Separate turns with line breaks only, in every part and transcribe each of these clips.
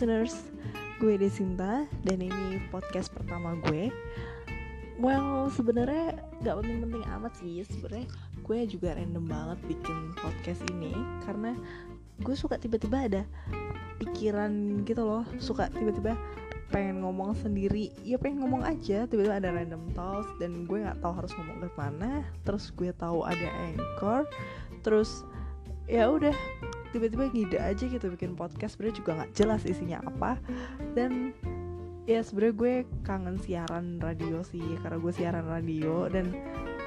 listeners, gue Desinta dan ini podcast pertama gue. Well, sebenarnya nggak penting-penting amat sih. Sebenarnya gue juga random banget bikin podcast ini karena gue suka tiba-tiba ada pikiran gitu loh, suka tiba-tiba pengen ngomong sendiri ya pengen ngomong aja tiba-tiba ada random thoughts dan gue nggak tahu harus ngomong ke mana terus gue tahu ada anchor terus ya udah tiba-tiba ngide aja gitu bikin podcast sebenarnya juga nggak jelas isinya apa. Dan ya sebenarnya gue kangen siaran radio sih karena gue siaran radio. Dan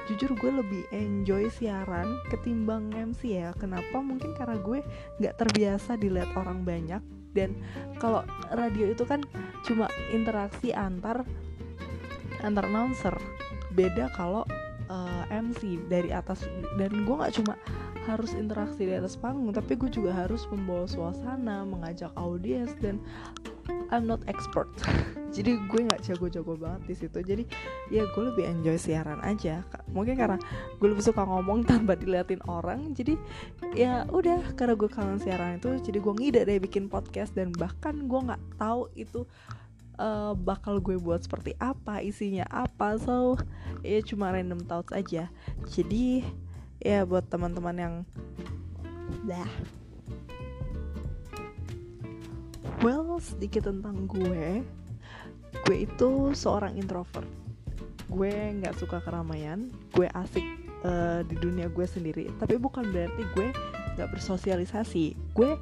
jujur gue lebih enjoy siaran ketimbang MC ya. Kenapa? Mungkin karena gue nggak terbiasa dilihat orang banyak. Dan kalau radio itu kan cuma interaksi antar antar announcer. Beda kalau uh, eh, MC dari atas. Dan gue nggak cuma harus interaksi di atas panggung tapi gue juga harus membawa suasana mengajak audiens dan I'm not expert. Jadi gue nggak jago-jago banget di situ. Jadi ya gue lebih enjoy siaran aja mungkin karena gue lebih suka ngomong tanpa diliatin orang. Jadi ya udah karena gue kangen siaran itu jadi gue ngide deh bikin podcast. Dan bahkan gue nggak tahu itu uh, bakal gue buat seperti apa isinya apa. So ya cuma random thoughts aja. Jadi ya buat teman-teman yang dah. Well sedikit tentang gue. Gue itu seorang introvert. Gue nggak suka keramaian. Gue asik uh, di dunia gue sendiri. Tapi bukan berarti gue nggak bersosialisasi. Gue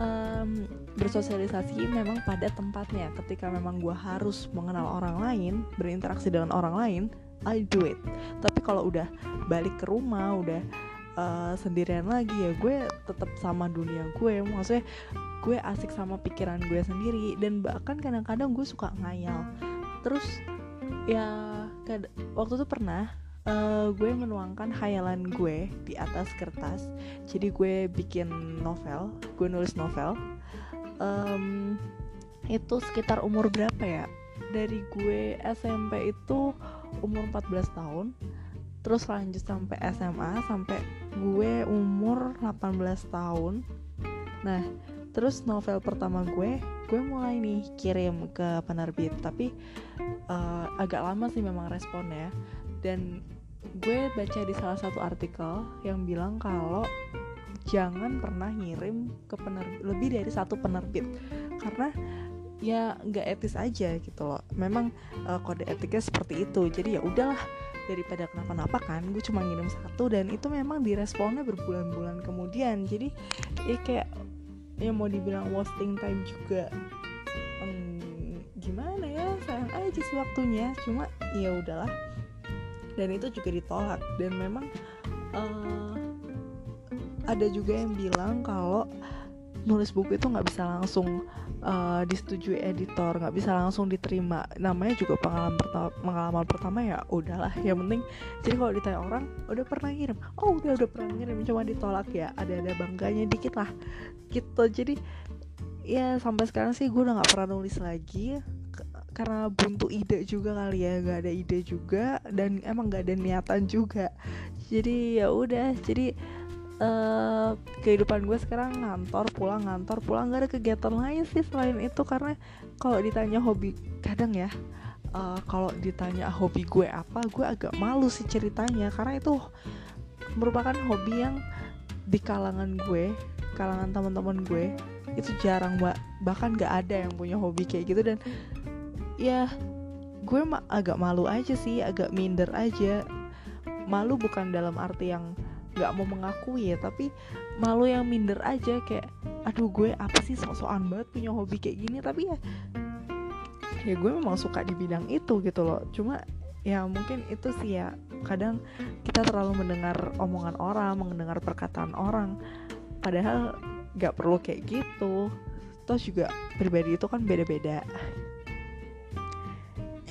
um, bersosialisasi memang pada tempatnya. Ketika memang gue harus mengenal orang lain berinteraksi dengan orang lain I do it. Tapi kalau udah balik ke rumah udah uh, sendirian lagi ya gue tetap sama dunia gue. Maksudnya gue asik sama pikiran gue sendiri. Dan bahkan kadang-kadang gue suka ngayal. Terus ya waktu itu pernah uh, gue menuangkan khayalan gue di atas kertas. Jadi gue bikin novel gue nulis novel. Um, itu sekitar umur berapa ya? Dari gue SMP itu umur 14 tahun. Terus lanjut sampai SMA sampai gue umur 18 tahun. Nah terus novel pertama gue gue mulai nih kirim ke penerbit. Tapi uh, agak lama sih memang responnya dan gue baca di salah satu artikel yang bilang kalau jangan pernah ngirim ke penerbit lebih dari satu penerbit. Karena ya nggak etis aja gitu loh. Memang uh, kode etiknya seperti itu. Jadi ya udahlah daripada kenapa-napa kan gue cuma ngirim satu dan itu memang diresponnya berbulan-bulan kemudian. Jadi ya kayak ya mau dibilang wasting time juga hmm, gimana ya sayang aja sih waktunya. Cuma ya udahlah dan itu juga ditolak. Dan memang uh, ada juga yang bilang kalau nulis buku itu nggak bisa langsung uh, disetujui editor nggak bisa langsung diterima. Namanya juga pengalaman pertama pengalaman pertama ya udahlah. Yang penting jadi kalau ditanya orang udah pernah ngirim? Oh udah udah pernah ngirim. Cuma ditolak ya ada ada bangganya dikit lah. Gitu. Jadi ya sampai sekarang sih gue udah nggak pernah nulis lagi karena buntu ide juga kali ya gak ada ide juga dan emang gak ada niatan juga. Jadi ya udah jadi uh, kehidupan gue sekarang ngantor pulang ngantor pulang gak ada kegiatan lain sih selain itu karena kalau ditanya hobi kadang ya uh, kalau ditanya hobi gue apa gue agak malu sih ceritanya karena itu merupakan hobi yang di kalangan gue kalangan teman-teman gue itu jarang mbak bahkan gak ada yang punya hobi kayak gitu dan ya gue ma agak malu aja sih agak minder aja. Malu bukan dalam arti yang nggak mau mengakui ya tapi malu yang minder aja kayak aduh gue apa sih sok-sokan banget punya hobi kayak gini? Tapi ya ya gue memang suka di bidang itu gitu loh. Cuma ya mungkin itu sih ya kadang kita terlalu mendengar omongan orang mendengar perkataan orang padahal nggak perlu kayak gitu. Terus juga pribadi itu kan beda-beda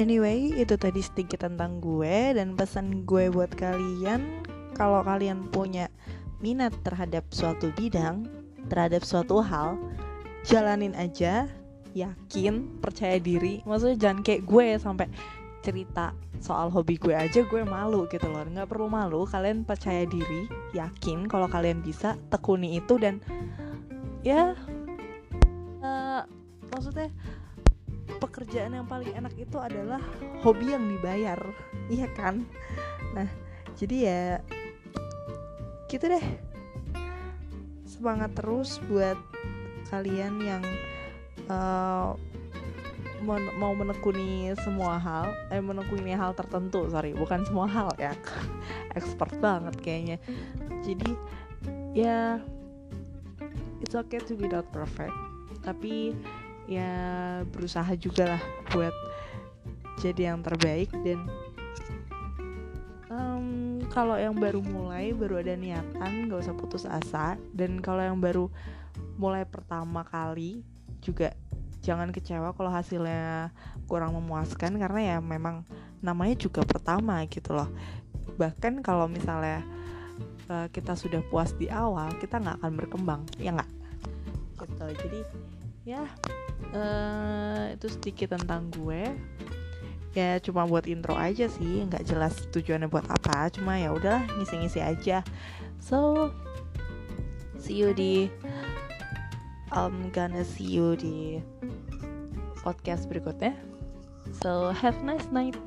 Anyway, itu tadi sedikit tentang gue dan pesan gue buat kalian kalau kalian punya minat terhadap suatu bidang, terhadap suatu hal, jalanin aja, yakin, percaya diri. Maksudnya jangan kayak gue sampai cerita soal hobi gue aja gue malu gitu loh. Nggak perlu malu, kalian percaya diri, yakin kalau kalian bisa tekuni itu dan ya pekerjaan yang paling enak itu adalah hobi yang dibayar. Iya kan? Nah jadi ya gitu deh. Semangat terus buat kalian yang uh, men mau menekuni semua hal eh menekuni hal tertentu sorry bukan semua hal ya. Expert banget kayaknya. Jadi ya it's okay to be not perfect. Tapi ya berusaha juga lah buat jadi yang terbaik dan um, kalau yang baru mulai baru ada niatan gak usah putus asa. Dan kalau yang baru mulai pertama kali juga jangan kecewa kalau hasilnya kurang memuaskan karena ya memang namanya juga pertama gitu loh. Bahkan kalau misalnya uh, kita sudah puas di awal kita nggak akan berkembang ya nggak? Gitu jadi ya uh, itu sedikit tentang gue ya cuma buat intro aja sih nggak jelas tujuannya buat apa cuma ya udah ngisi-ngisi aja so see you di I'm gonna see you di podcast berikutnya. So have nice night.